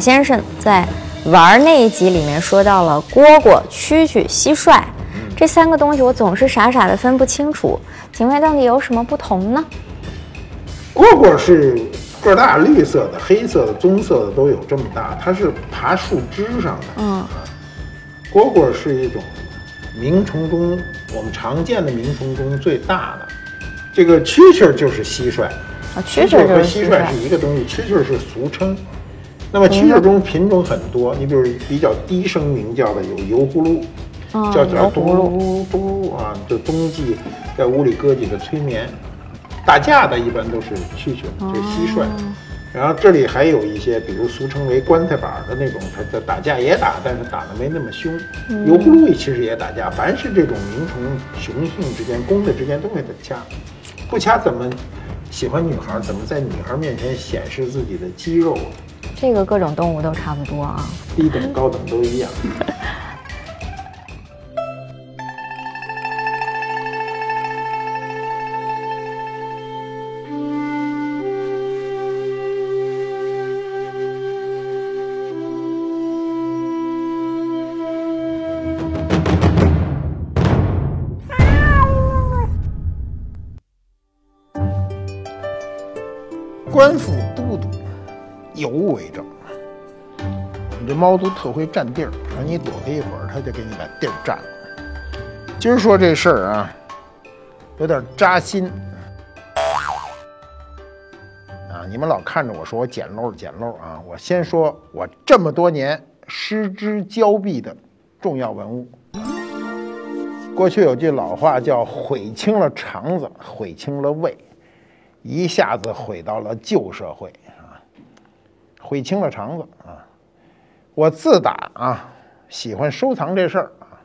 马先生在玩那一集里面说到了蝈蝈、蛐蛐、蟋蟀这三个东西，我总是傻傻的分不清楚。请问到底有什么不同呢？蝈蝈是个儿大，绿色的、黑色的、棕色的都有这么大，它是爬树枝上的。嗯，蝈蝈是一种鸣虫中我们常见的鸣虫中最大的。这个蛐蛐儿就是蟋蟀，啊，蛐蛐和蟋蟋蟀是一个东西，蛐蛐儿是俗称。那么蛐蛐中品种很多，你比如比较低声鸣叫的有油葫芦，嗯叫叫嘟嘟嘟啊，就冬季在屋里搁几个催眠。打架的一般都是蛐蛐，就是蟋蟀。然后这里还有一些，比如俗称为棺材板儿的那种，它它打架也打，但是打的没那么凶。油葫芦其实也打架，凡是这种鸣虫雄性之间、公的之间都会掐，不掐怎么喜欢女孩？怎么在女孩面前显示自己的肌肉？这个各种动物都差不多啊。低等高等都一样。猫都特会占地儿，让你躲它一会儿，它就给你把地儿占了。今儿说这事儿啊，有点扎心啊！你们老看着我说我捡漏捡漏啊！我先说我这么多年失之交臂的重要文物。过去有句老话叫“毁清了肠子，毁清了胃”，一下子毁到了旧社会啊，毁清了肠子啊！我自打啊喜欢收藏这事儿啊，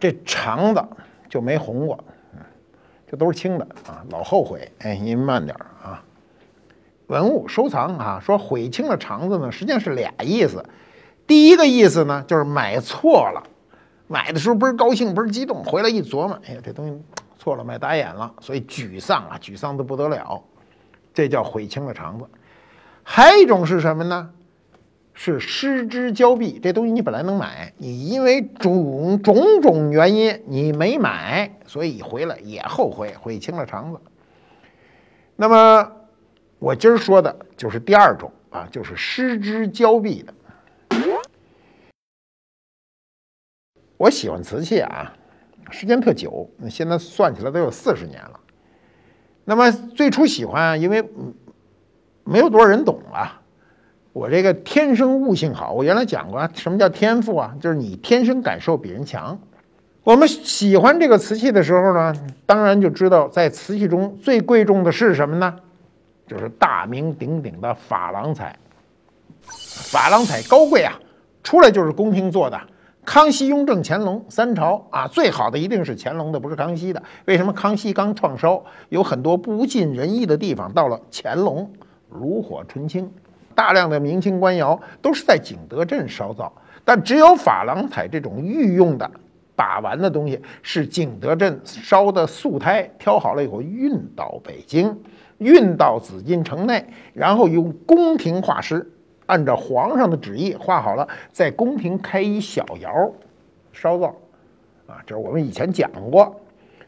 这肠子就没红过，嗯，这都是清的啊，老后悔。哎，您慢点儿啊。文物收藏啊，说悔青了肠子呢，实际上是俩意思。第一个意思呢，就是买错了，买的时候倍儿高兴，倍儿激动，回来一琢磨，哎呀，这东西错了，买打眼了，所以沮丧啊，沮丧的不得了，这叫悔青了肠子。还有一种是什么呢？是失之交臂，这东西你本来能买，你因为种种种原因你没买，所以回来也后悔，悔清了肠子。那么我今儿说的就是第二种啊，就是失之交臂的。我喜欢瓷器啊，时间特久，现在算起来都有四十年了。那么最初喜欢，因为没有多少人懂啊。我这个天生悟性好，我原来讲过啊，什么叫天赋啊？就是你天生感受比人强。我们喜欢这个瓷器的时候呢，当然就知道在瓷器中最贵重的是什么呢？就是大名鼎鼎的珐琅彩。珐琅彩高贵啊，出来就是宫廷做的。康熙、雍正、乾隆三朝啊，最好的一定是乾隆的，不是康熙的。为什么？康熙刚创烧，有很多不尽人意的地方，到了乾隆，炉火纯青。大量的明清官窑都是在景德镇烧造，但只有珐琅彩这种御用的把玩的东西，是景德镇烧的素胎，挑好了以后运到北京，运到紫禁城内，然后由宫廷画师按照皇上的旨意画好了，在宫廷开一小窑烧造，啊，这是我们以前讲过。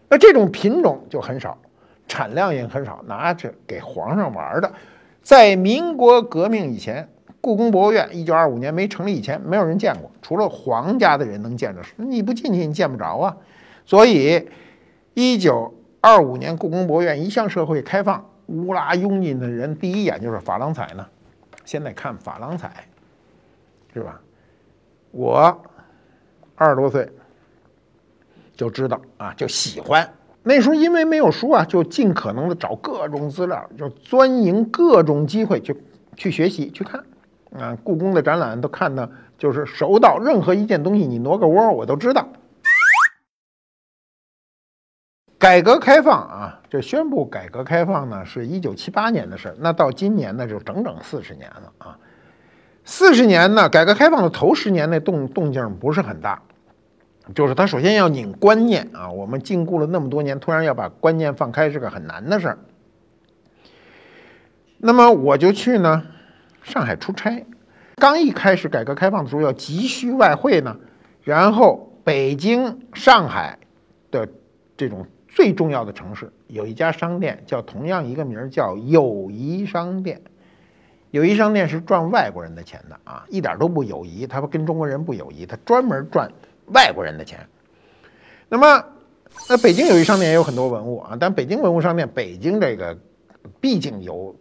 那这种品种就很少，产量也很少，拿着给皇上玩的。在民国革命以前，故宫博物院一九二五年没成立以前，没有人见过，除了皇家的人能见着。你不进去，你见不着啊。所以，一九二五年故宫博物院一向社会开放，乌拉拥进的人第一眼就是珐琅彩呢。现在看珐琅彩，是吧？我二十多岁就知道啊，就喜欢。那时候因为没有书啊，就尽可能的找各种资料，就钻营各种机会去去学习去看。啊，故宫的展览都看的，就是熟到任何一件东西你挪个窝我都知道。改革开放啊，这宣布改革开放呢，是一九七八年的事儿，那到今年呢，就整整四十年了啊。四十年呢，改革开放的头十年那动动静不是很大。就是他首先要拧观念啊，我们禁锢了那么多年，突然要把观念放开是个很难的事儿。那么我就去呢上海出差刚一开始改革开放的时候要急需外汇呢，然后北京、上海的这种最重要的城市有一家商店叫同样一个名儿叫友谊商店。友谊商店是赚外国人的钱的啊，一点都不友谊，他跟中国人不友谊，他专门赚外国人的钱。那么，那北京友谊商店也有很多文物啊，但北京文物商店，北京这个毕竟有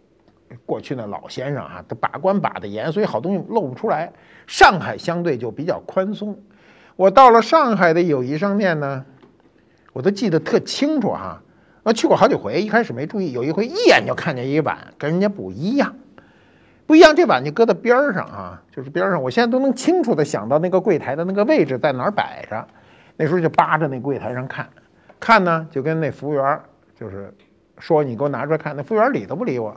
过去的老先生啊，他把关把的严，所以好东西露不出来。上海相对就比较宽松。我到了上海的友谊商店呢，我都记得特清楚哈，我去过好几回，一开始没注意，有一回一眼就看见一碗跟人家不一样。不一样，这碗就搁在边儿上啊，就是边上。我现在都能清楚的想到那个柜台的那个位置在哪儿摆着。那时候就扒着那柜台上看，看呢就跟那服务员就是说：“你给我拿出来看。”那服务员理都不理我。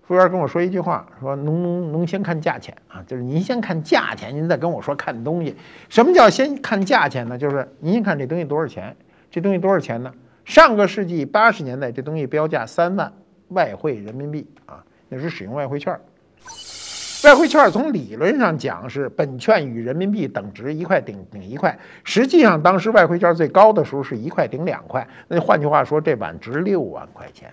服务员跟我说一句话，说：“能能能先看价钱啊，就是您先看价钱，您再跟我说看东西。什么叫先看价钱呢？就是您先看这东西多少钱？这东西多少钱呢？上个世纪八十年代，这东西标价三万外汇人民币啊。”那是使用外汇券，外汇券从理论上讲是本券与人民币等值，一块顶顶一块。实际上，当时外汇券最高的时候是一块顶两块。那换句话说，这碗值六万块钱。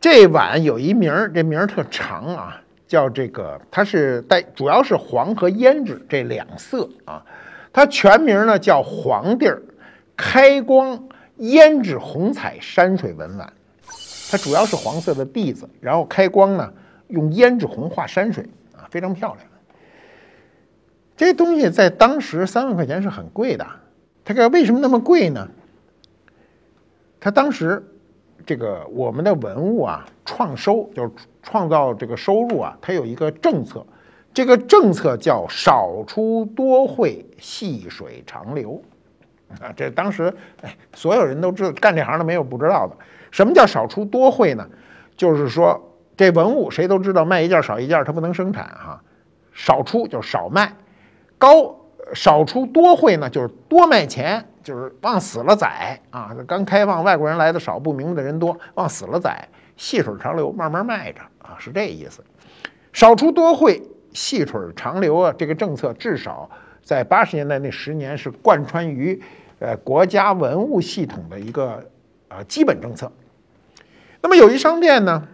这碗有一名儿，这名儿特长啊，叫这个，它是带主要是黄和胭脂这两色啊。它全名呢叫黄地儿开光胭脂红彩山水文碗。它主要是黄色的地子，然后开光呢，用胭脂红画山水啊，非常漂亮。这东西在当时三万块钱是很贵的。它这为什么那么贵呢？它当时这个我们的文物啊，创收就是创造这个收入啊，它有一个政策，这个政策叫少出多汇，细水长流啊。这当时哎，所有人都知道，干这行的没有不知道的。什么叫少出多汇呢？就是说，这文物谁都知道，卖一件少一件，它不能生产哈。少出就少卖，高少出多汇呢，就是多卖钱，就是往死了宰啊。刚开放，外国人来的少，不明白的人多，往死了宰，细水长流，慢慢卖着啊，是这意思。少出多汇，细水长流啊，这个政策至少在八十年代那十年是贯穿于呃国家文物系统的一个。啊，基本政策。那么友谊商店呢？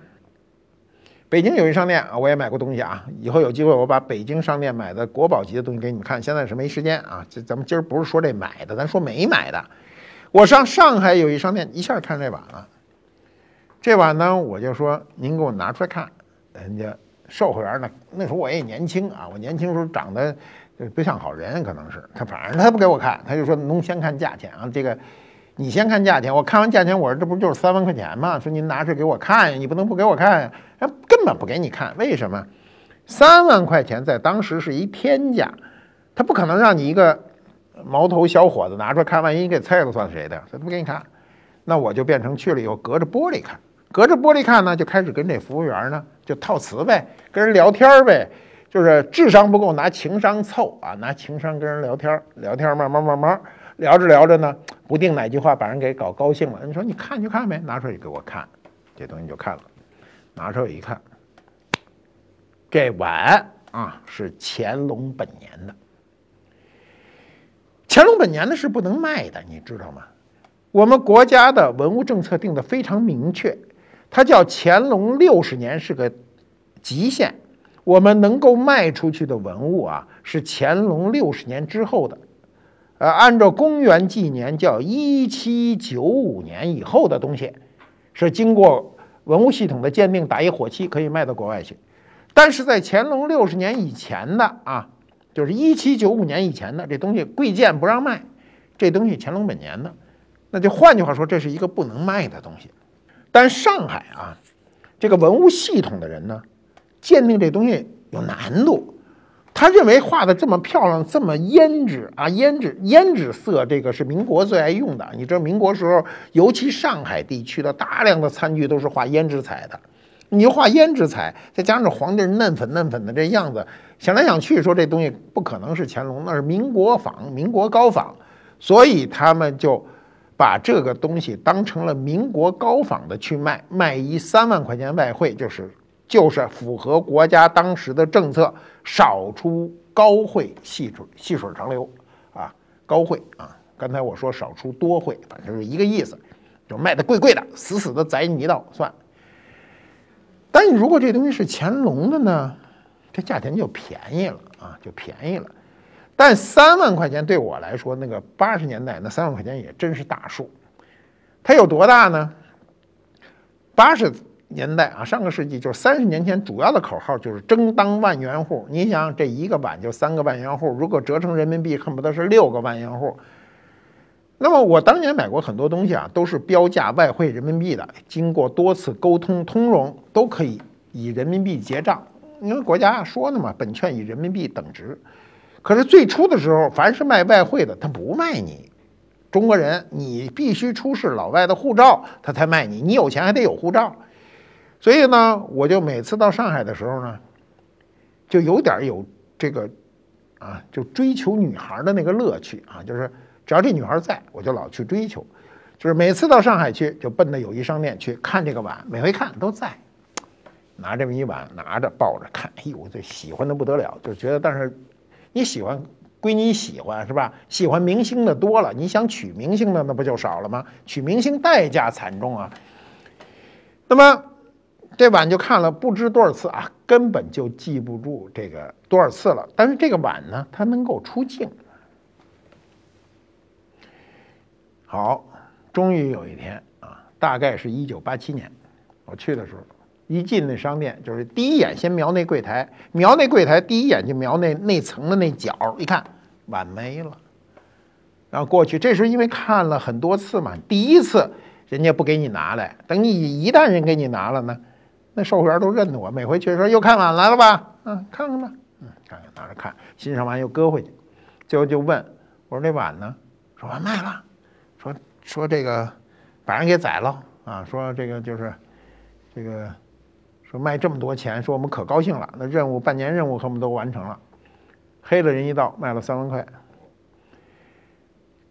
北京友谊商店啊，我也买过东西啊。以后有机会我把北京商店买的国宝级的东西给你们看。现在是没时间啊。这咱们今儿不是说这买的，咱说没买的。我上上海友谊商店一下看这碗了。这碗呢，我就说您给我拿出来看。人家售货员呢，那时候我也年轻啊，我年轻时候长得不像好人，可能是他反正他不给我看，他就说能先看价钱啊，这个。你先看价钱，我看完价钱，我说这不就是三万块钱吗？说您拿出给我看呀，你不能不给我看呀，他根本不给你看，为什么？三万块钱在当时是一天价，他不可能让你一个毛头小伙子拿出来看，万一给猜了算谁的？他不给你看，那我就变成去了以后隔着玻璃看，隔着玻璃看呢，就开始跟这服务员呢就套词呗，跟人聊天呗，就是智商不够拿情商凑啊，拿情商跟人聊天，聊天慢慢慢慢。聊着聊着呢，不定哪句话把人给搞高兴了。你说你看就看呗，拿出来给我看，这东西就看了。拿出来一看，这碗啊是乾隆本年的。乾隆本年的是不能卖的，你知道吗？我们国家的文物政策定的非常明确，它叫乾隆六十年是个极限，我们能够卖出去的文物啊是乾隆六十年之后的。呃，按照公元纪年叫一七九五年以后的东西，是经过文物系统的鉴定，打一火漆可以卖到国外去。但是在乾隆六十年以前的啊，就是一七九五年以前的这东西，贵贱不让卖。这东西乾隆本年的，那就换句话说，这是一个不能卖的东西。但上海啊，这个文物系统的人呢，鉴定这东西有难度。他认为画的这么漂亮，这么胭脂啊，胭脂胭脂色，这个是民国最爱用的。你知道民国时候，尤其上海地区的大量的餐具都是画胭脂彩的。你画胭脂彩，再加上皇帝嫩粉嫩粉的这样子，想来想去说这东西不可能是乾隆，那是民国仿，民国高仿，所以他们就把这个东西当成了民国高仿的去卖，卖一三万块钱外汇，就是就是符合国家当时的政策，少出高会，细水细水长流啊，高会啊。刚才我说少出多会，反正是一个意思，就卖的贵贵的，死死的宰你一道算。但你如果这东西是乾隆的呢，这价钱就便宜了啊，就便宜了。但三万块钱对我来说，那个八十年代那三万块钱也真是大数。它有多大呢？八十年代啊，上个世纪就是三十年前，主要的口号就是争当万元户。你想，这一个碗就三个万元户，如果折成人民币，恨不得是六个万元户。那么我当年买过很多东西啊，都是标价外汇人民币的，经过多次沟通通融，都可以以人民币结账。因为国家说的嘛，本券以人民币等值。可是最初的时候，凡是卖外汇的，他不卖你中国人，你必须出示老外的护照，他才卖你。你有钱还得有护照。所以呢，我就每次到上海的时候呢，就有点有这个啊，就追求女孩的那个乐趣啊，就是。只要这女孩在，我就老去追求，就是每次到上海去，就奔着友谊商店去看这个碗，每回看都在，拿这么一碗，拿着抱着看，哎呦，我就喜欢的不得了，就觉得，但是你喜欢归你喜欢是吧？喜欢明星的多了，你想娶明星的那不就少了吗？娶明星代价惨重啊。那么这碗就看了不知多少次啊，根本就记不住这个多少次了。但是这个碗呢，它能够出镜。好，终于有一天啊，大概是一九八七年，我去的时候，一进那商店，就是第一眼先瞄那柜台，瞄那柜台，第一眼就瞄那那层的那角，一看碗没了，然后过去，这时候因为看了很多次嘛，第一次人家不给你拿来，等你一旦人给你拿了呢，那售货员都认得我，每回去说又看碗来了吧，嗯，看看吧，嗯，看看拿着看，欣赏完又搁回去，最后就问我说那碗呢？说完卖了。说说这个把人给宰了啊！说这个就是这个说卖这么多钱，说我们可高兴了。那任务半年任务恨不得都完成了，黑了人一道，卖了三万块。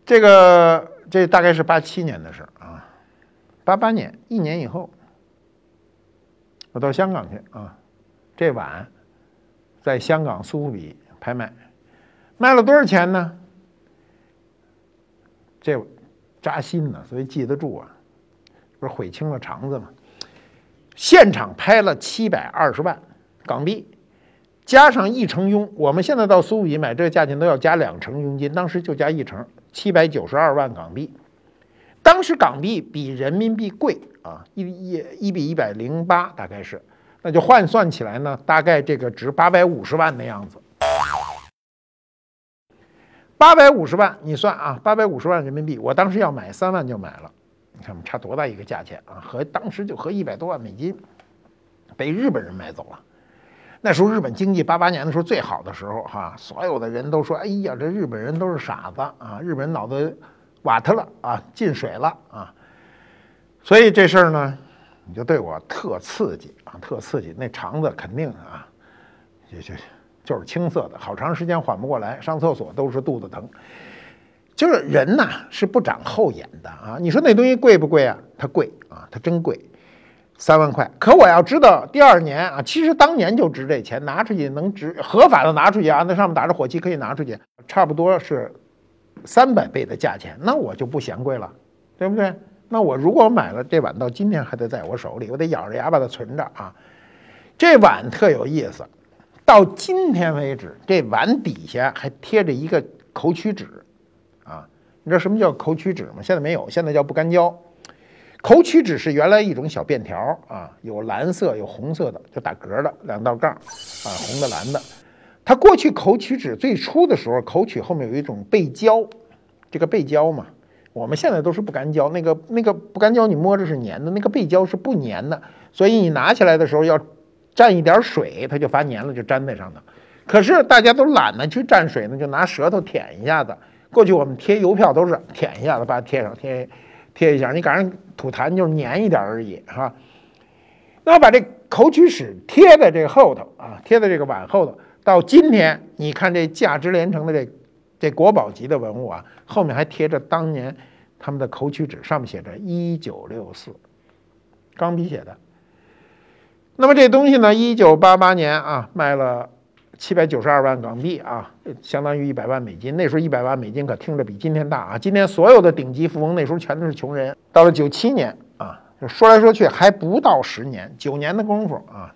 这个这大概是八七年的事啊，八八年一年以后，我到香港去啊，这碗在香港苏富比拍卖，卖了多少钱呢？这。扎心呢，所以记得住啊，不是悔青了肠子吗？现场拍了七百二十万港币，加上一成佣，我们现在到苏富比买这个价钱都要加两成佣金，当时就加一成，七百九十二万港币。当时港币比人民币贵啊，一一一比一百零八，大概是，那就换算起来呢，大概这个值八百五十万的样子。八百五十万，你算啊，八百五十万人民币，我当时要买三万就买了，你看我们差多大一个价钱啊？和当时就合一百多万美金，被日本人买走了。那时候日本经济八八年的时候最好的时候哈，所有的人都说：“哎呀，这日本人都是傻子啊，日本人脑子瓦特了啊，进水了啊。”所以这事儿呢，你就对我特刺激啊，特刺激，那肠子肯定啊，就就。就是青色的，好长时间缓不过来，上厕所都是肚子疼。就是人呐，是不长后眼的啊！你说那东西贵不贵啊？它贵啊，它真贵，三万块。可我要知道第二年啊，其实当年就值这钱，拿出去能值合法的拿出去啊，那上面打着火漆可以拿出去，差不多是三百倍的价钱，那我就不嫌贵了，对不对？那我如果买了这碗，到今天还得在我手里，我得咬着牙把它存着啊。这碗特有意思。到今天为止，这碗底下还贴着一个口取纸，啊，你知道什么叫口取纸吗？现在没有，现在叫不干胶。口取纸是原来一种小便条啊，有蓝色有红色的，就打格的两道杠，啊，红的蓝的。它过去口取纸最初的时候，口取后面有一种背胶，这个背胶嘛，我们现在都是不干胶，那个那个不干胶你摸着是粘的，那个背胶是不粘的，所以你拿起来的时候要。沾一点水，它就发粘了，就粘在上头。可是大家都懒得去沾水呢，就拿舌头舔一下子。过去我们贴邮票都是舔一下子把它贴上，贴贴一下。你赶上吐痰就是粘一点而已，哈。那把这口取史贴在这个后头啊，贴在这个碗后头。到今天，你看这价值连城的这这国宝级的文物啊，后面还贴着当年他们的口取纸，上面写着一九六四，钢笔写的。那么这东西呢，一九八八年啊，卖了七百九十二万港币啊，相当于一百万美金。那时候一百万美金可听着比今天大啊！今天所有的顶级富翁那时候全都是穷人。到了九七年啊，说来说去还不到十年，九年的功夫啊，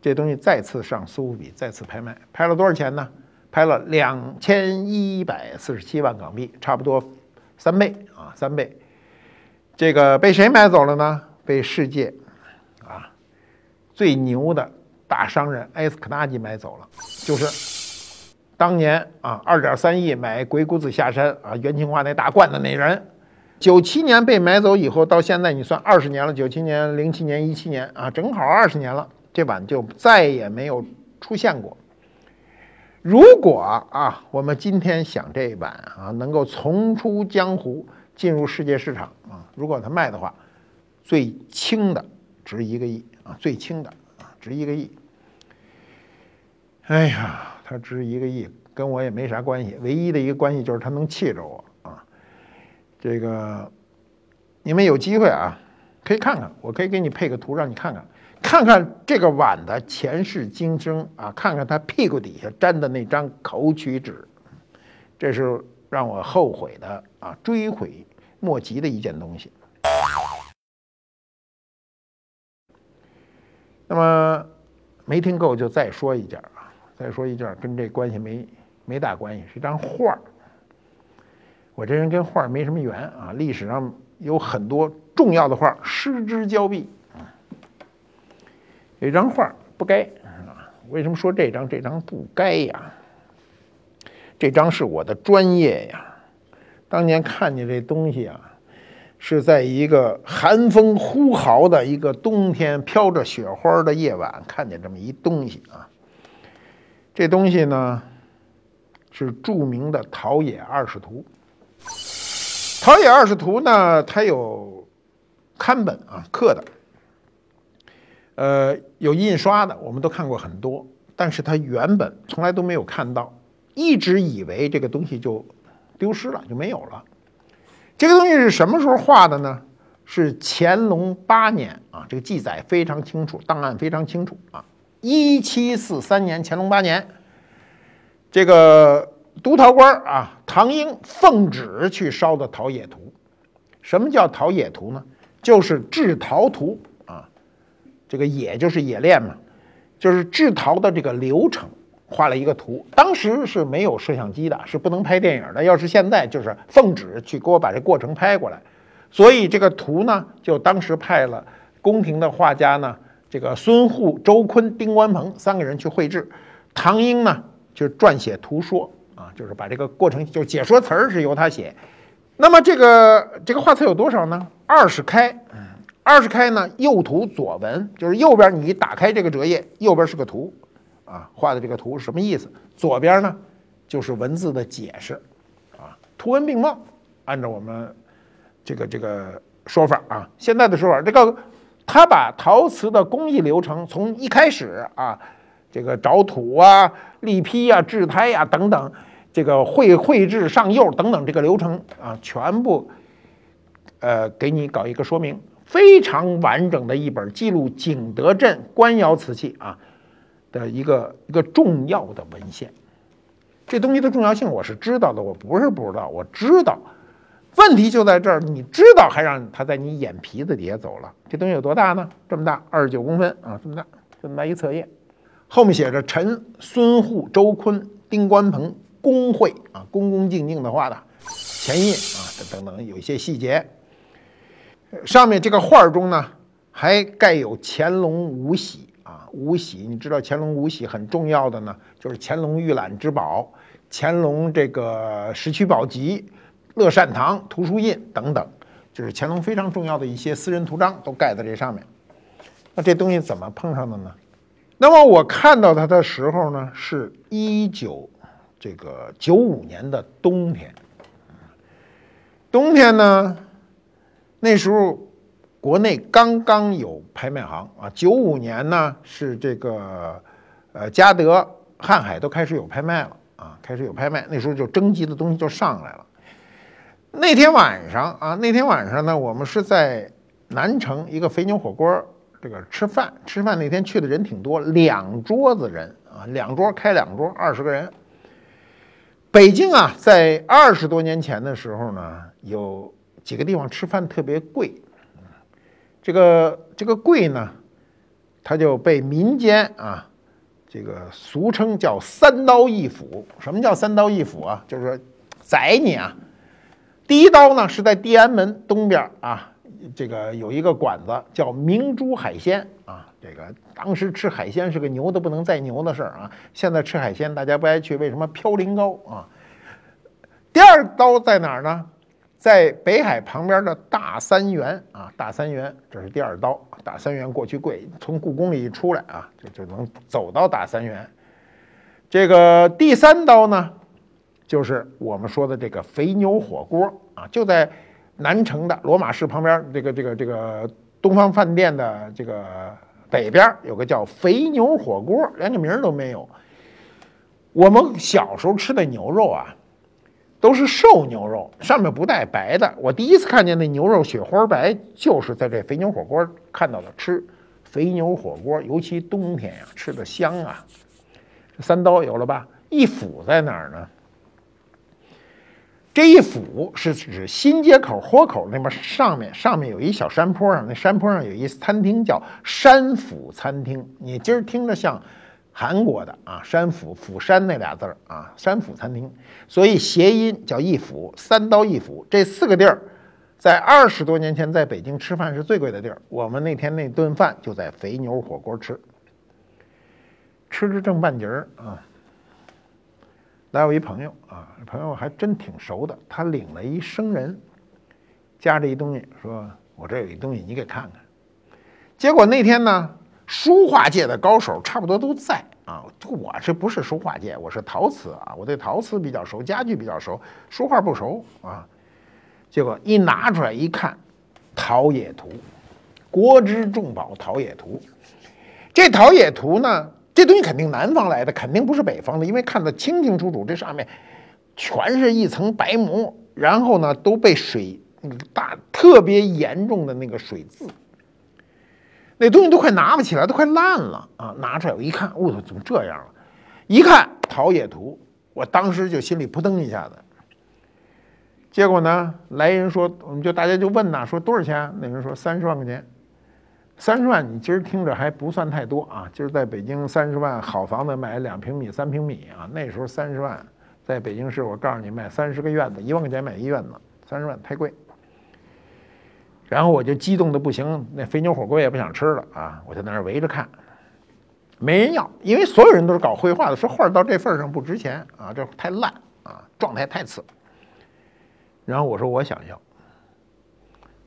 这东西再次上苏富比，再次拍卖，拍了多少钱呢？拍了两千一百四十七万港币，差不多三倍啊，三倍。这个被谁买走了呢？被世界啊最牛的大商人埃斯科纳基买走了，就是当年啊二点三亿买鬼谷子下山啊元青花那大罐的那人。九七年被买走以后，到现在你算二十年了，九七年、零七年、一七年啊，正好二十年了，这碗就再也没有出现过。如果啊，我们今天想这一版啊，能够重出江湖，进入世界市场啊，如果它卖的话，最轻的值一个亿啊，最轻的啊，值一个亿。哎呀，它值一个亿，跟我也没啥关系，唯一的一个关系就是它能气着我啊。这个你们有机会啊，可以看看，我可以给你配个图让你看看。看看这个碗的前世今生啊，看看他屁股底下粘的那张口取纸，这是让我后悔的啊，追悔莫及的一件东西。那么没听够就再说一件啊，再说一件跟这关系没没大关系，是一张画儿。我这人跟画儿没什么缘啊，历史上有很多重要的画儿失之交臂。这张画不该啊？为什么说这张这张不该呀？这张是我的专业呀！当年看见这东西啊，是在一个寒风呼号的一个冬天，飘着雪花的夜晚，看见这么一东西啊。这东西呢，是著名的《陶冶二世图》。《陶冶二世图》呢，它有刊本啊，刻的。呃，有印刷的，我们都看过很多，但是它原本从来都没有看到，一直以为这个东西就丢失了，就没有了。这个东西是什么时候画的呢？是乾隆八年啊，这个记载非常清楚，档案非常清楚啊，一七四三年，乾隆八年，这个督陶官啊，唐英奉旨去烧的陶冶图。什么叫陶冶图呢？就是制陶图。这个冶就是冶炼嘛，就是制陶的这个流程，画了一个图。当时是没有摄像机的，是不能拍电影的。要是现在，就是奉旨去给我把这过程拍过来。所以这个图呢，就当时派了宫廷的画家呢，这个孙护、周坤、丁关鹏三个人去绘制。唐英呢，就撰写图说啊，就是把这个过程就解说词儿是由他写。那么这个这个画册有多少呢？二十开。二十开呢，右图左文，就是右边你打开这个折页，右边是个图，啊，画的这个图是什么意思？左边呢，就是文字的解释，啊，图文并茂。按照我们这个这个说法啊，现在的说法，这个他把陶瓷的工艺流程从一开始啊，这个找土啊、立坯啊、制胎呀等等，这个绘绘制上釉等等这个流程啊，全部呃给你搞一个说明。非常完整的一本记录景德镇官窑瓷器啊的一个一个重要的文献，这东西的重要性我是知道的，我不是不知道，我知道。问题就在这儿，你知道还让他在你眼皮子底下走了。这东西有多大呢？这么大，二十九公分啊，这么大，这么大一册页，后面写着陈、孙护、周坤、丁关鹏工会啊，恭恭敬敬的画的前印啊，等等等，有一些细节。上面这个画中呢，还盖有乾隆五玺啊，五玺，你知道乾隆五玺很重要的呢，就是乾隆御览之宝、乾隆这个石渠宝笈、乐善堂图书印等等，就是乾隆非常重要的一些私人图章都盖在这上面。那这东西怎么碰上的呢？那么我看到它的时候呢，是一九这个九五年的冬天，冬天呢。那时候，国内刚刚有拍卖行啊。九五年呢，是这个，呃，嘉德、瀚海都开始有拍卖了啊，开始有拍卖。那时候就征集的东西就上来了。那天晚上啊，那天晚上呢，我们是在南城一个肥牛火锅这个吃饭，吃饭那天去的人挺多，两桌子人啊，两桌开两桌，二十个人。北京啊，在二十多年前的时候呢，有几个地方吃饭特别贵，这个这个贵呢，它就被民间啊，这个俗称叫“三刀一斧”。什么叫“三刀一斧”啊？就是说宰你啊！第一刀呢是在地安门东边啊，这个有一个馆子叫明珠海鲜啊。这个当时吃海鲜是个牛的不能再牛的事儿啊！现在吃海鲜大家不爱去，为什么？嘌呤高啊！第二刀在哪儿呢？在北海旁边的大三元啊，大三元，这是第二刀。大三元过去贵，从故宫里一出来啊，就就能走到大三元。这个第三刀呢，就是我们说的这个肥牛火锅啊，就在南城的罗马市旁边，这个这个这个东方饭店的这个北边有个叫肥牛火锅，连个名儿都没有。我们小时候吃的牛肉啊。都是瘦牛肉，上面不带白的。我第一次看见那牛肉雪花白，就是在这肥牛火锅看到的。吃肥牛火锅，尤其冬天呀，吃的香啊。三刀有了吧？一斧在哪儿呢？这一斧是指新街口豁口那边上面，上面有一小山坡上，那山坡上有一餐厅叫山府餐厅。你今儿听着像。韩国的啊，山府釜山那俩字儿啊，山府餐厅，所以谐音叫一釜三刀一釜这四个地儿，在二十多年前在北京吃饭是最贵的地儿。我们那天那顿饭就在肥牛火锅吃，吃着正半截儿啊，来我一朋友啊，朋友还真挺熟的，他领了一生人，夹着一东西，说我这有一东西，你给看看。结果那天呢。书画界的高手差不多都在啊，我这不是书画界，我是陶瓷啊，我对陶瓷比较熟，家具比较熟，书画不熟啊。结果一拿出来一看，《陶冶图》，国之重宝《陶冶图》。这《陶冶图》呢，这东西肯定南方来的，肯定不是北方的，因为看得清清楚楚，这上面全是一层白膜，然后呢都被水大特别严重的那个水渍。那东西都快拿不起来，都快烂了啊！拿出来我一看，我操，怎么这样了？一看《陶冶图》，我当时就心里扑腾一下子。结果呢，来人说，我们就大家就问呐，说多少钱？那人说三十万块钱。三十万，你今儿听着还不算太多啊。今儿在北京三十万，好房子买两平米、三平米啊。那时候三十万，在北京市，我告诉你，买三十个院子，一万块钱买一院子，三十万太贵。然后我就激动的不行，那肥牛火锅也不想吃了啊！我就在那儿围着看，没人要，因为所有人都是搞绘画的，说画到这份上不值钱啊，这太烂啊，状态太次。然后我说我想要，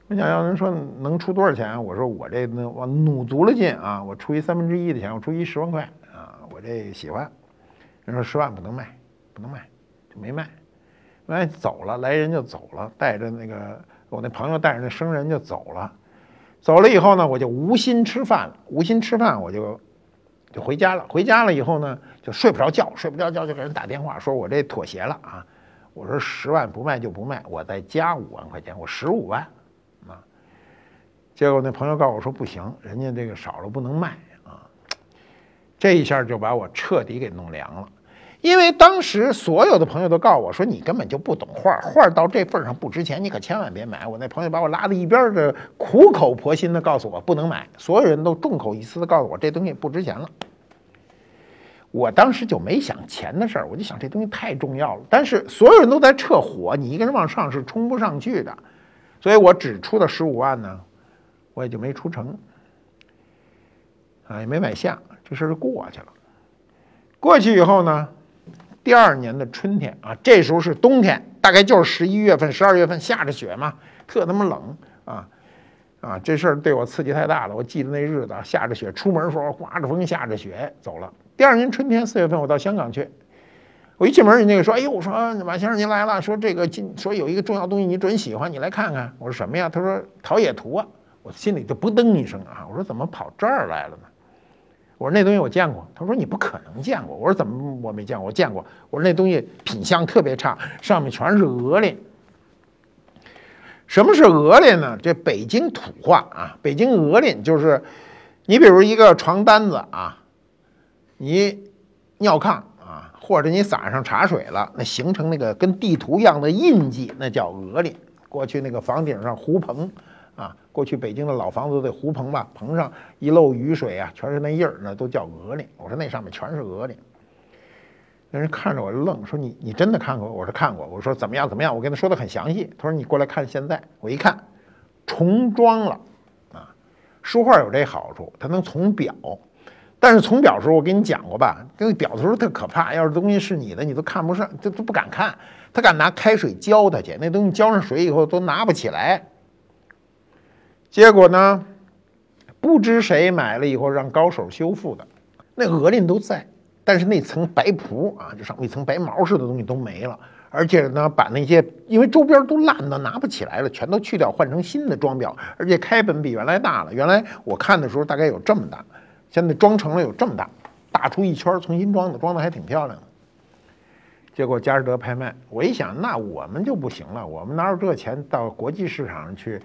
我想要，人说能出多少钱？我说我这那我努足了劲啊，我出一三分之一的钱，我出一十万块啊，我这喜欢。人说十万不能卖，不能卖，就没卖，卖走了，来人就走了，带着那个。我那朋友带着那生人就走了，走了以后呢，我就无心吃饭了，无心吃饭，我就就回家了。回家了以后呢，就睡不着觉，睡不着觉就给人打电话，说我这妥协了啊。我说十万不卖就不卖，我再加五万块钱，我十五万啊。结果那朋友告诉我说不行，人家这个少了不能卖啊。这一下就把我彻底给弄凉了。因为当时所有的朋友都告诉我说：“你根本就不懂画，画到这份上不值钱，你可千万别买。”我那朋友把我拉到一边，的苦口婆心的告诉我不能买。所有人都众口一词的告诉我这东西不值钱了。我当时就没想钱的事儿，我就想这东西太重要了。但是所有人都在撤火，你一个人往上是冲不上去的，所以我只出了十五万呢，我也就没出成，啊，也没买下，这事儿就过去了。过去以后呢？第二年的春天啊，这时候是冬天，大概就是十一月份、十二月份下着雪嘛，特他妈冷啊啊！这事儿对我刺激太大了。我记得那日子下着雪，出门时候刮着风、下着雪走了。第二年春天四月份，我到香港去，我一进门，人家说：“哎呦，我说马先生您来了，说这个今说有一个重要东西你准喜欢，你来看看。”我说什么呀？他说陶冶图啊，我心里就扑噔一声啊！我说怎么跑这儿来了呢？我说那东西我见过，他说你不可能见过。我说怎么我没见过？我见过。我说那东西品相特别差，上面全是鹅脸。什么是鹅脸呢？这北京土话啊，北京鹅脸就是你比如一个床单子啊，你尿炕啊，或者你撒上茶水了，那形成那个跟地图一样的印记，那叫鹅鳞。过去那个房顶上糊棚啊，过去北京的老房子得糊棚吧，棚上一漏雨水啊，全是那印儿，那都叫鹅鳞。我说那上面全是鹅鳞。那人看着我愣，说你你真的看过？我说看过。我说怎么样怎么样？我跟他说的很详细。他说你过来看现在。我一看，重装了啊。书画有这好处，它能从表。但是从表的时候我跟你讲过吧，那表的时候特可怕。要是东西是你的，你都看不上，都都不敢看。他敢拿开水浇它去，那东西浇上水以后都拿不起来。结果呢，不知谁买了以后让高手修复的，那鹅鳞都在。但是那层白蹼啊，就上面一层白毛似的东西都没了，而且呢，把那些因为周边都烂的拿不起来了，全都去掉，换成新的装裱，而且开本比原来大了。原来我看的时候大概有这么大，现在装成了有这么大，大出一圈，重新装的，装的还挺漂亮的。结果佳士得拍卖，我一想，那我们就不行了，我们哪有这钱到国际市场上去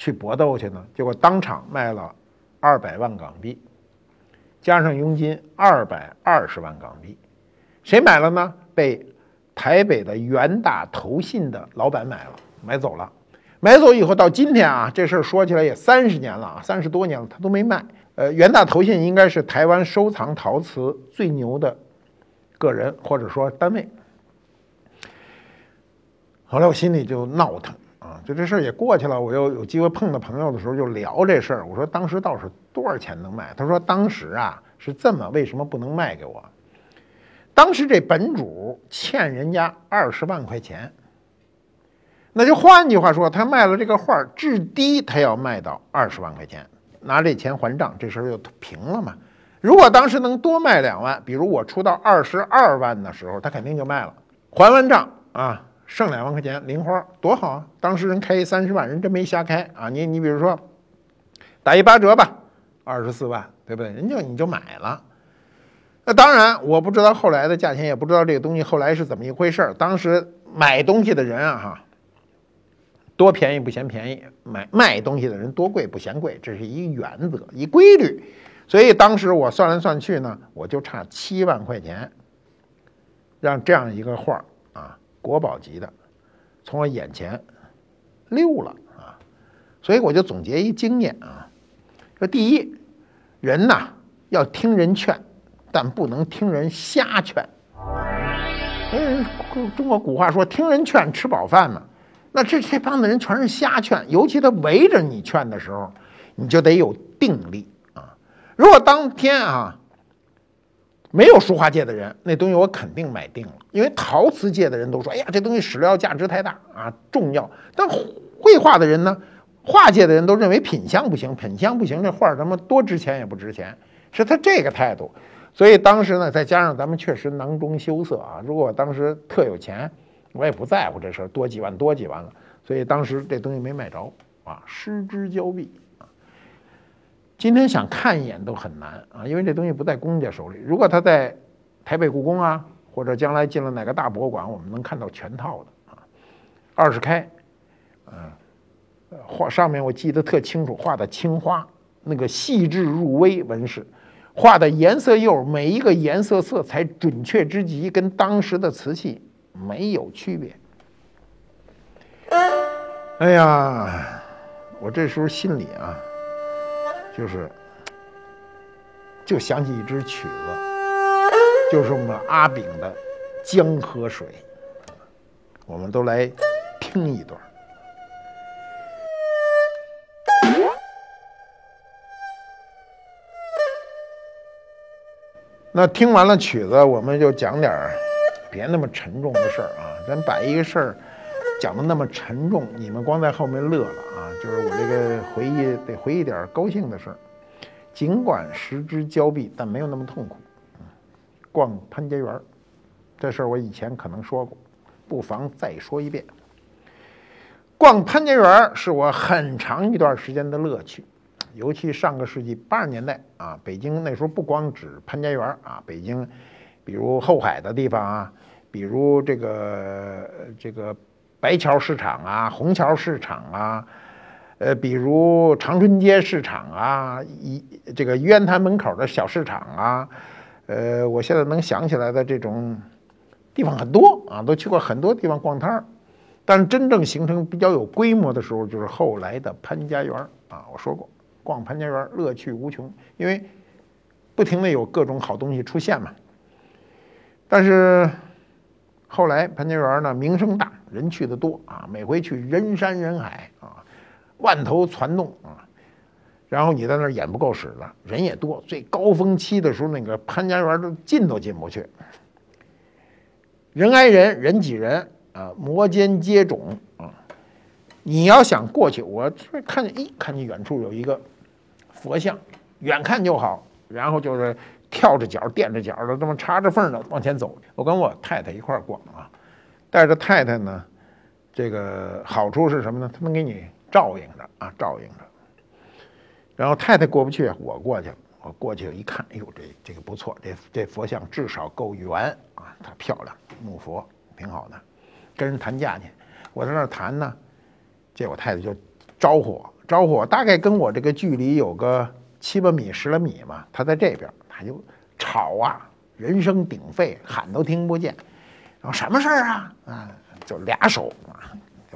去搏斗去呢？结果当场卖了二百万港币。加上佣金二百二十万港币，谁买了呢？被台北的元大投信的老板买了，买走了。买走以后到今天啊，这事儿说起来也三十年了啊，三十多年了，他都没卖。呃，元大投信应该是台湾收藏陶瓷最牛的个人或者说单位。后来我心里就闹腾。啊就这事儿也过去了，我又有机会碰到朋友的时候就聊这事儿。我说当时倒是多少钱能卖？他说当时啊是这么，为什么不能卖给我？当时这本主欠人家二十万块钱，那就换句话说，他卖了这个画至低他要卖到二十万块钱，拿这钱还账，这事儿就平了嘛。如果当时能多卖两万，比如我出到二十二万的时候，他肯定就卖了，还完账啊。剩两万块钱零花多好啊！当时人开三十万，人真没瞎开啊！你你比如说打一八折吧，二十四万，对不对？人就你就买了。那当然，我不知道后来的价钱，也不知道这个东西后来是怎么一回事儿。当时买东西的人啊，哈，多便宜不嫌便宜，买卖东西的人多贵不嫌贵，这是一个原则，一规律。所以当时我算来算去呢，我就差七万块钱，让这样一个画儿。国宝级的，从我眼前溜了啊！所以我就总结一经验啊：说第一，人呐要听人劝，但不能听人瞎劝。嗯，中国古话说“听人劝，吃饱饭”嘛。那这这帮子人全是瞎劝，尤其他围着你劝的时候，你就得有定力啊。如果当天啊。没有书画界的人，那东西我肯定买定了，因为陶瓷界的人都说：“哎呀，这东西史料价值太大啊，重要。”但绘画的人呢，画界的人都认为品相不行，品相不行，这画他妈多值钱也不值钱，是他这个态度。所以当时呢，再加上咱们确实囊中羞涩啊，如果我当时特有钱，我也不在乎这事儿，多几万多几万了。所以当时这东西没买着啊，失之交臂。今天想看一眼都很难啊，因为这东西不在公家手里。如果他在台北故宫啊，或者将来进了哪个大博物馆，我们能看到全套的啊。二十开，嗯，画上面我记得特清楚，画的青花，那个细致入微纹饰，画的颜色釉，每一个颜色色彩准确之极，跟当时的瓷器没有区别。哎呀，我这时候心里啊。就是，就想起一支曲子，就是我们阿炳的《江河水》，我们都来听一段。那听完了曲子，我们就讲点儿别那么沉重的事儿啊，咱把一个事儿讲的那么沉重，你们光在后面乐了啊。就是我这个回忆得回忆点高兴的事儿，尽管失之交臂，但没有那么痛苦。逛潘家园儿这事儿我以前可能说过，不妨再说一遍。逛潘家园儿是我很长一段时间的乐趣，尤其上个世纪八十年代啊，北京那时候不光指潘家园儿啊，北京比如后海的地方啊，比如这个这个白桥市场啊、虹桥市场啊。呃，比如长春街市场啊，一这个渊潭门口的小市场啊，呃，我现在能想起来的这种地方很多啊，都去过很多地方逛摊儿。但真正形成比较有规模的时候，就是后来的潘家园啊。我说过，逛潘家园乐趣无穷，因为不停的有各种好东西出现嘛。但是后来潘家园呢，名声大，人去的多啊，每回去人山人海啊。万头攒动啊，然后你在那儿演不够使了，人也多。最高峰期的时候，那个潘家园都进都进不去，人挨人，人挤人啊，摩肩接踵啊。你要想过去，我看见，咦，看见远处有一个佛像，远看就好，然后就是跳着脚、垫着脚的，这么插着缝的往前走。我跟我太太一块儿逛啊，带着太太呢，这个好处是什么呢？他能给你。照应着啊，照应着。然后太太过不去，我过去。我过去一看，哎呦，这这个不错，这这佛像至少够圆啊，它漂亮，木佛挺好的。跟人谈价去，我在那儿谈呢，这我太太就招呼我，招呼我，大概跟我这个距离有个七八米、十来米嘛。他在这边，他就吵啊，人声鼎沸，喊都听不见。然后什么事儿啊？啊，就俩手啊。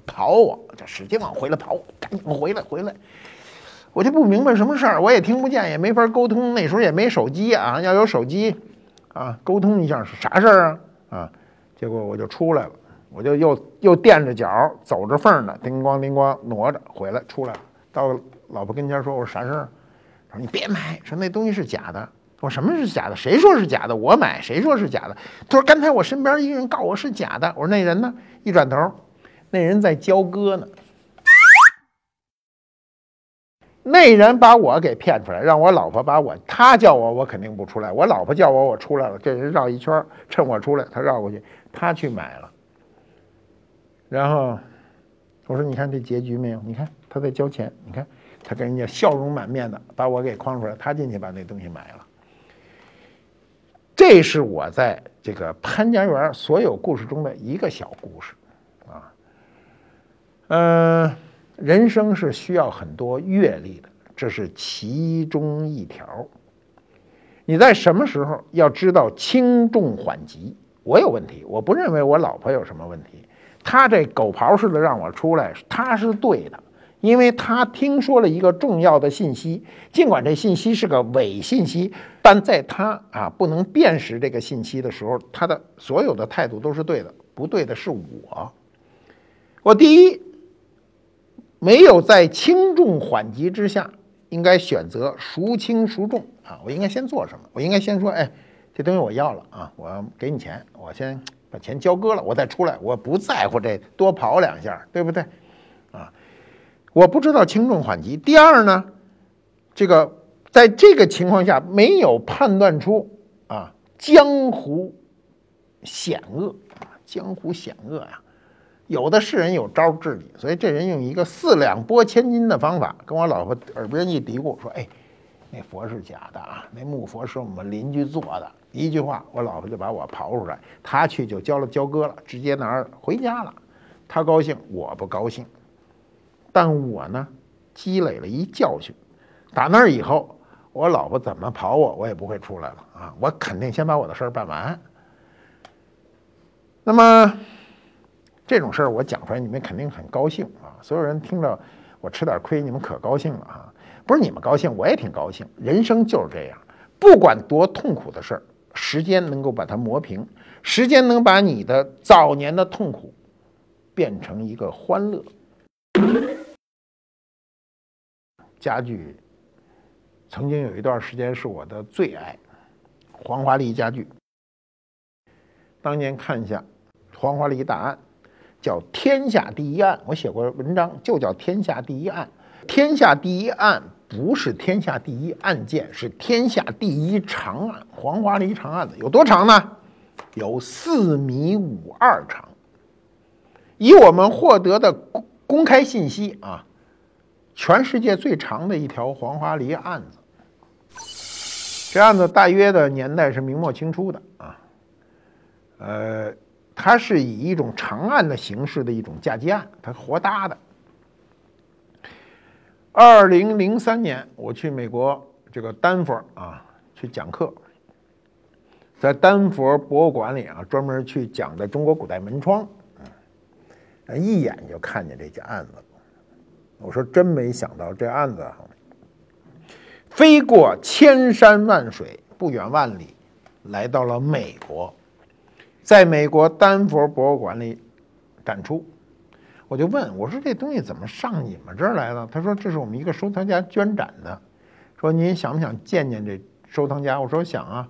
跑我，就使劲往回来跑，赶紧回来回来。我就不明白什么事儿，我也听不见，也没法沟通。那时候也没手机啊，要有手机啊，沟通一下是啥事儿啊？啊，结果我就出来了，我就又又垫着脚走着缝呢，叮咣叮咣挪着回来出来了。到老婆跟前说：“我说啥事儿？”他说：“你别买，说那东西是假的。”我：“什么是假的？谁说是假的？我买，谁说是假的？”他说：“刚才我身边一个人告我是假的。”我说：“那人呢？”一转头。那人在交割呢，那人把我给骗出来，让我老婆把我，他叫我，我肯定不出来。我老婆叫我，我出来了。这人绕一圈，趁我出来，他绕过去，他去买了。然后我说：“你看这结局没有？你看他在交钱，你看他跟人家笑容满面的把我给诓出来，他进去把那东西买了。”这是我在这个潘家园所有故事中的一个小故事。啊嗯，人生是需要很多阅历的，这是其中一条。你在什么时候要知道轻重缓急？我有问题，我不认为我老婆有什么问题。她这狗刨似的让我出来，她是对的，因为他听说了一个重要的信息，尽管这信息是个伪信息，但在他啊不能辨识这个信息的时候，他的所有的态度都是对的，不对的是我。我第一。没有在轻重缓急之下，应该选择孰轻孰重啊！我应该先做什么？我应该先说，哎，这东西我要了啊！我给你钱，我先把钱交割了，我再出来，我不在乎这多跑两下，对不对？我不知道轻重缓急。第二呢，这个在这个情况下没有判断出啊，江湖险恶啊，江湖险恶呀。有的是人有招治你，所以这人用一个四两拨千斤的方法，跟我老婆耳边一嘀咕说：“哎，那佛是假的啊，那木佛是我们邻居做的。”一句话，我老婆就把我刨出来，他去就交了交割了，直接拿回家了。他高兴，我不高兴。但我呢，积累了一教训，打那儿以后，我老婆怎么跑我，我也不会出来了啊！我肯定先把我的事儿办完。那么。这种事儿我讲出来，你们肯定很高兴啊！所有人听着我吃点亏，你们可高兴了啊！不是你们高兴，我也挺高兴。人生就是这样，不管多痛苦的事儿，时间能够把它磨平，时间能把你的早年的痛苦变成一个欢乐。家具曾经有一段时间是我的最爱，黄花梨家具。当年看一下黄花梨大案。叫天下第一案，我写过文章，就叫天下第一案。天下第一案不是天下第一案件，是天下第一长案——黄花梨长案子。有多长呢？有四米五二长。以我们获得的公公开信息啊，全世界最长的一条黄花梨案子。这案子大约的年代是明末清初的啊，呃。它是以一种长案的形式的一种嫁接案，它活搭的。二零零三年，我去美国这个丹佛啊去讲课，在丹佛博物馆里啊专门去讲的中国古代门窗，嗯，一眼就看见这件案子。我说真没想到这案子啊，飞过千山万水，不远万里，来到了美国，在美国丹佛博物馆里展出。我就问我说：“这东西怎么上你们这儿来了？”他说：“这是我们一个收藏家捐展的，说您想不想见见这收藏家？”我说：“想啊。”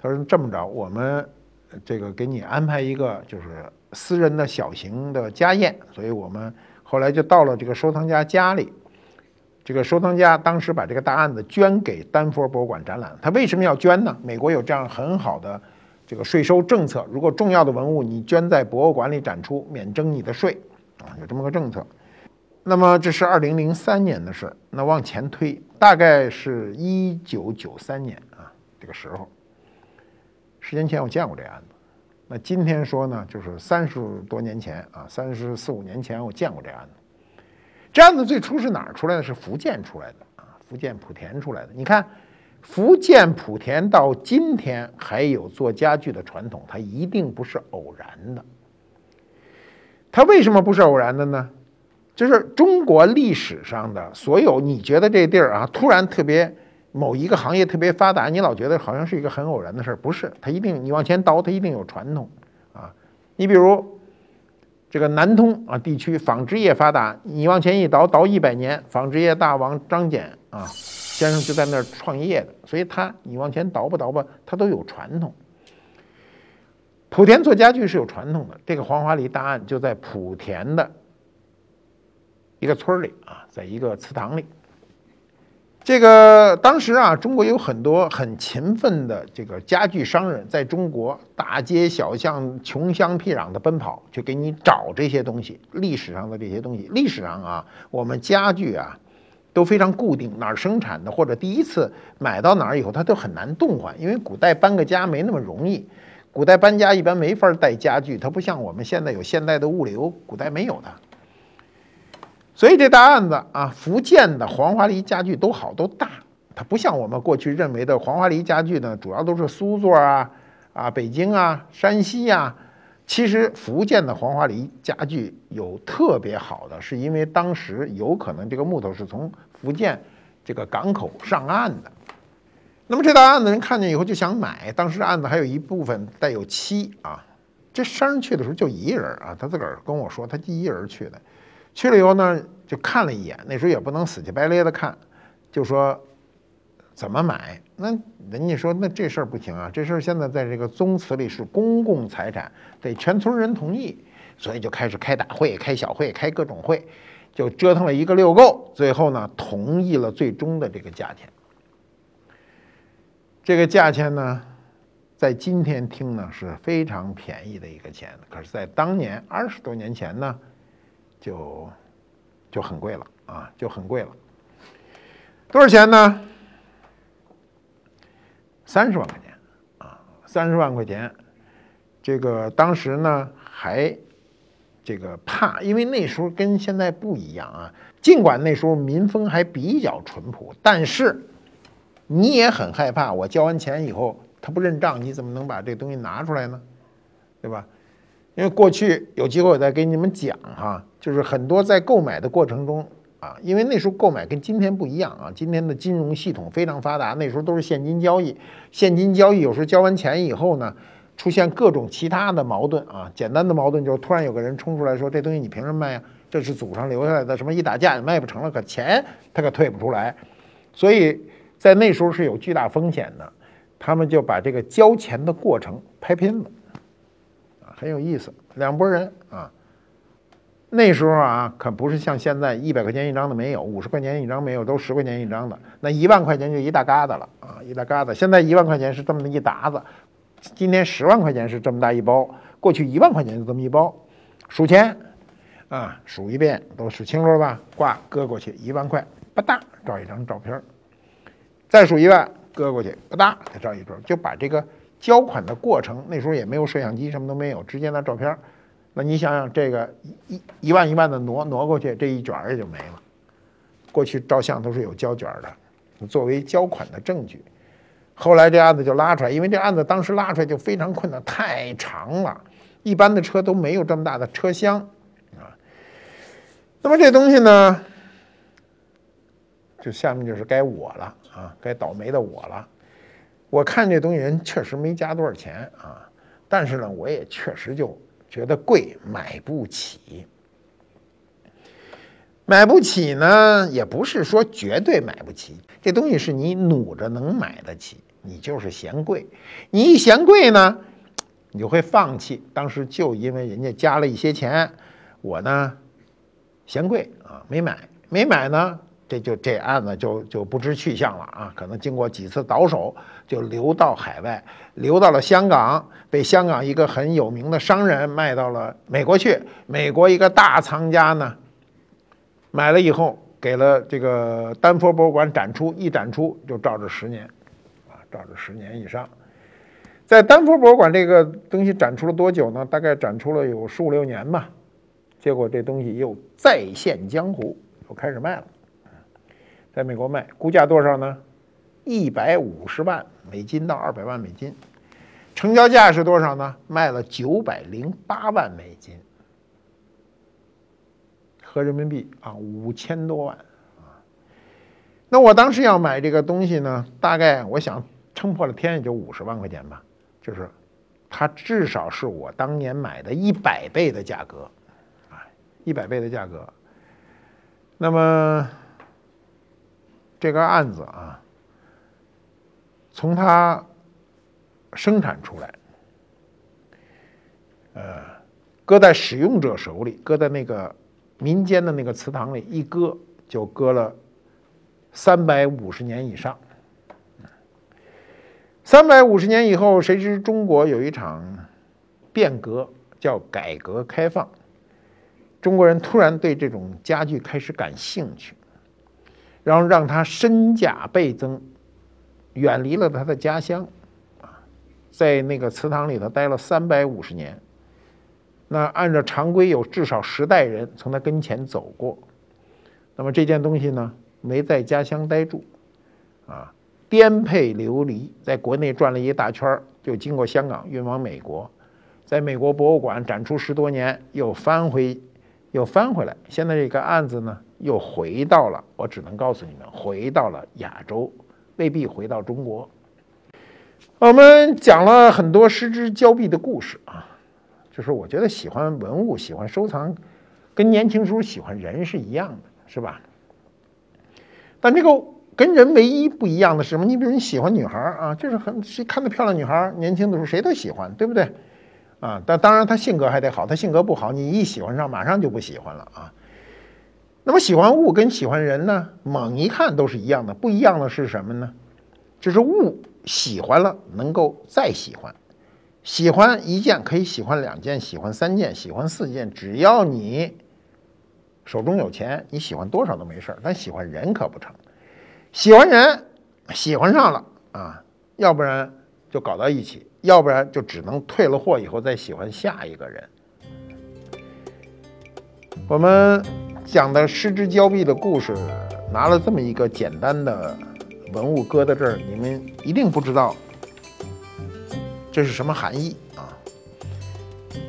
他说：“这么着，我们这个给你安排一个就是私人的小型的家宴。”所以我们后来就到了这个收藏家家里。这个收藏家当时把这个大案子捐给丹佛博物馆展览。他为什么要捐呢？美国有这样很好的这个税收政策，如果重要的文物你捐在博物馆里展出，免征你的税。啊，有这么个政策。那么这是二零零三年的事儿，那往前推，大概是一九九三年啊，这个时候，十年前我见过这案子。那今天说呢，就是三十多年前啊，三十四五年前我见过这案子。这案子最初是哪儿出来的？是福建出来的啊，福建莆田出来的。你看，福建莆田到今天还有做家具的传统，它一定不是偶然的。它为什么不是偶然的呢？就是中国历史上的所有，你觉得这地儿啊，突然特别某一个行业特别发达，你老觉得好像是一个很偶然的事儿，不是？它一定你往前倒，它一定有传统啊。你比如这个南通啊地区纺织业发达，你往前一倒，倒一百年，纺织业大王张謇啊先生就在那儿创业的，所以他你往前倒吧倒吧，他都有传统。莆田做家具是有传统的，这个黄花梨大案就在莆田的一个村里啊，在一个祠堂里。这个当时啊，中国有很多很勤奋的这个家具商人，在中国大街小巷、穷乡僻壤的奔跑，去给你找这些东西。历史上的这些东西，历史上啊，我们家具啊都非常固定，哪儿生产的或者第一次买到哪儿以后，它都很难动换，因为古代搬个家没那么容易。古代搬家一般没法带家具，它不像我们现在有现代的物流，古代没有的。所以这大案子啊，福建的黄花梨家具都好都大，它不像我们过去认为的黄花梨家具呢，主要都是苏座啊啊，北京啊，山西呀。其实福建的黄花梨家具有特别好的，是因为当时有可能这个木头是从福建这个港口上岸的。那么这大案子人看见以后就想买，当时案子还有一部分带有漆啊。这商人去的时候就一人啊，他自个儿跟我说，他第一人去的。去了以后呢，就看了一眼，那时候也不能死乞白咧的看，就说怎么买？那人家说那这事儿不行啊，这事儿现在在这个宗祠里是公共财产，得全村人同意，所以就开始开大会、开小会、开各种会，就折腾了一个六够，最后呢同意了最终的这个价钱。这个价钱呢，在今天听呢是非常便宜的一个钱，可是，在当年二十多年前呢，就就很贵了啊，就很贵了。多少钱呢？三十万块钱啊，三十万块钱。这个当时呢还这个怕，因为那时候跟现在不一样啊。尽管那时候民风还比较淳朴，但是。你也很害怕，我交完钱以后他不认账，你怎么能把这东西拿出来呢？对吧？因为过去有机会我再给你们讲哈，就是很多在购买的过程中啊，因为那时候购买跟今天不一样啊，今天的金融系统非常发达，那时候都是现金交易，现金交易有时候交完钱以后呢，出现各种其他的矛盾啊，简单的矛盾就是突然有个人冲出来说这东西你凭什么卖呀？这是祖上留下来的，什么一打架也卖不成了，可钱他可退不出来，所以。在那时候是有巨大风险的，他们就把这个交钱的过程拍片子，啊，很有意思。两拨人啊，那时候啊，可不是像现在一百块钱一张的没有，五十块钱一张没有，都十块钱一张的。那一万块钱就一大疙瘩了啊，一大疙瘩。现在一万块钱是这么一沓子，今天十万块钱是这么大一包，过去一万块钱就这么一包。数钱啊，数一遍都数清楚了吧？挂搁过去一万块，吧嗒照一张照片。再数一万，搁过去，吧嗒，再照一张，就把这个交款的过程，那时候也没有摄像机，什么都没有，直接拿照片。那你想想，这个一一万一万的挪挪过去，这一卷也就没了。过去照相都是有胶卷的，作为交款的证据。后来这案子就拉出来，因为这案子当时拉出来就非常困难，太长了，一般的车都没有这么大的车厢啊。那么这东西呢，就下面就是该我了啊，该倒霉的我了。我看这东西人确实没加多少钱啊，但是呢，我也确实就觉得贵，买不起。买不起呢，也不是说绝对买不起，这东西是你努着能买得起，你就是嫌贵。你一嫌贵呢，你就会放弃。当时就因为人家加了一些钱，我呢嫌贵啊，没买，没买呢，这就这案子就就不知去向了啊。可能经过几次倒手，就流到海外，流到了香港，被香港一个很有名的商人卖到了美国去。美国一个大藏家呢。买了以后，给了这个丹佛博物馆展出，一展出就照着十年，啊，照着十年以上。在丹佛博物馆这个东西展出了多久呢？大概展出了有十五六年吧。结果这东西又再现江湖，又开始卖了，在美国卖，估价多少呢？一百五十万美金到二百万美金，成交价是多少呢？卖了九百零八万美金。合人民币啊，五千多万啊！那我当时要买这个东西呢，大概我想撑破了天也就五十万块钱吧，就是它至少是我当年买的一百倍的价格，啊，一百倍的价格。那么这个案子啊，从它生产出来，呃，搁在使用者手里，搁在那个。民间的那个祠堂里一搁就搁了三百五十年以上，三百五十年以后，谁知中国有一场变革，叫改革开放，中国人突然对这种家具开始感兴趣，然后让他身价倍增，远离了他的家乡，啊，在那个祠堂里头待了三百五十年。那按照常规，有至少十代人从他跟前走过。那么这件东西呢，没在家乡待住，啊，颠沛流离，在国内转了一大圈儿就经过香港运往美国，在美国博物馆展出十多年，又翻回，又翻回来。现在这个案子呢，又回到了，我只能告诉你们，回到了亚洲，未必回到中国。我们讲了很多失之交臂的故事啊。就是我觉得喜欢文物、喜欢收藏，跟年轻时候喜欢人是一样的，是吧？但这个跟人唯一不一样的是什么？你比如你喜欢女孩啊，就是很谁看到漂亮女孩，年轻的时候谁都喜欢，对不对？啊，但当然她性格还得好，她性格不好，你一喜欢上，马上就不喜欢了啊。那么喜欢物跟喜欢人呢，猛一看都是一样的，不一样的是什么呢？就是物喜欢了能够再喜欢。喜欢一件可以喜欢两件，喜欢三件，喜欢四件，只要你手中有钱，你喜欢多少都没事儿。但喜欢人可不成，喜欢人喜欢上了啊，要不然就搞到一起，要不然就只能退了货以后再喜欢下一个人。我们讲的失之交臂的故事，拿了这么一个简单的文物搁在这儿，你们一定不知道。这是什么含义啊？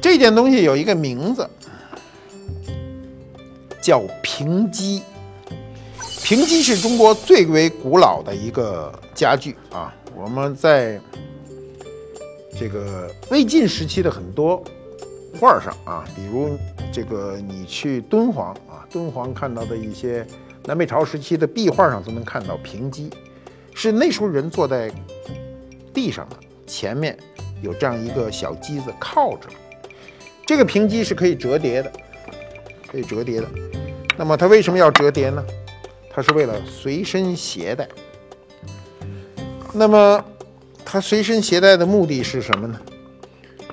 这件东西有一个名字，叫平基。平基是中国最为古老的一个家具啊。我们在这个魏晋时期的很多画上啊，比如这个你去敦煌啊，敦煌看到的一些南北朝时期的壁画上都能看到平基，是那时候人坐在地上的，前面。有这样一个小机子靠着，这个平机是可以折叠的，可以折叠的。那么它为什么要折叠呢？它是为了随身携带。那么它随身携带的目的是什么呢？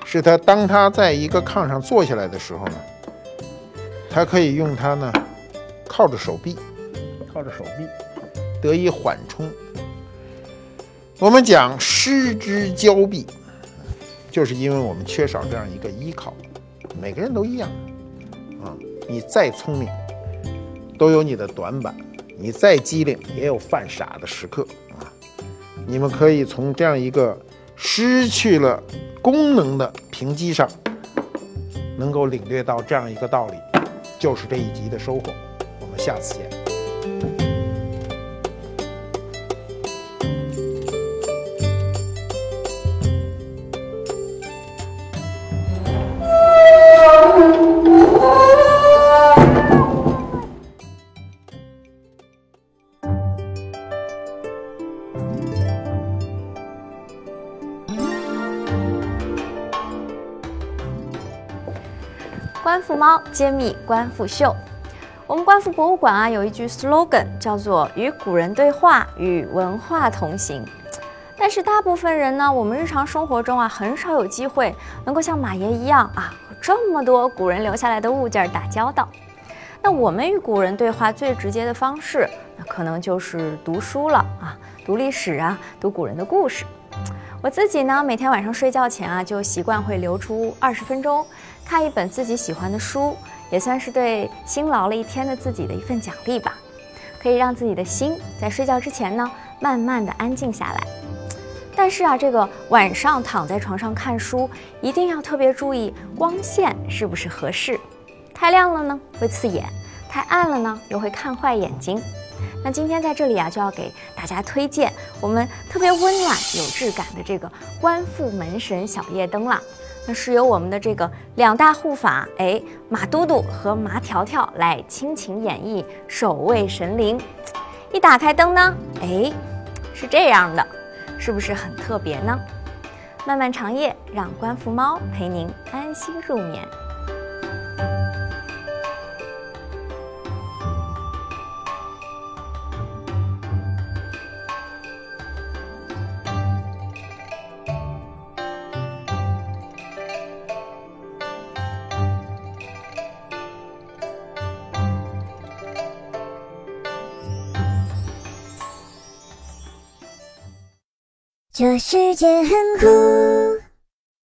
是它当它在一个炕上坐下来的时候呢，它可以用它呢靠着手臂，靠着手臂得以缓冲。我们讲失之交臂。就是因为我们缺少这样一个依靠，每个人都一样，啊，你再聪明，都有你的短板，你再机灵也有犯傻的时刻啊。你们可以从这样一个失去了功能的平机上，能够领略到这样一个道理，就是这一集的收获。我们下次见。猫揭秘官复秀。我们官复博物馆啊有一句 slogan 叫做“与古人对话，与文化同行”。但是大部分人呢，我们日常生活中啊很少有机会能够像马爷一样啊和这么多古人留下来的物件打交道。那我们与古人对话最直接的方式，那可能就是读书了啊，读历史啊，读古人的故事。我自己呢，每天晚上睡觉前啊，就习惯会留出二十分钟，看一本自己喜欢的书，也算是对辛劳了一天的自己的一份奖励吧。可以让自己的心在睡觉之前呢，慢慢的安静下来。但是啊，这个晚上躺在床上看书，一定要特别注意光线是不是合适。太亮了呢，会刺眼；太暗了呢，又会看坏眼睛。那今天在这里啊，就要给大家推荐我们特别温暖、有质感的这个观复门神小夜灯了。那是由我们的这个两大护法，哎，马都督和马条条来倾情演绎守卫神灵。一打开灯呢，哎，是这样的，是不是很特别呢？漫漫长夜，让观复猫陪您安心入眠。这世界很酷。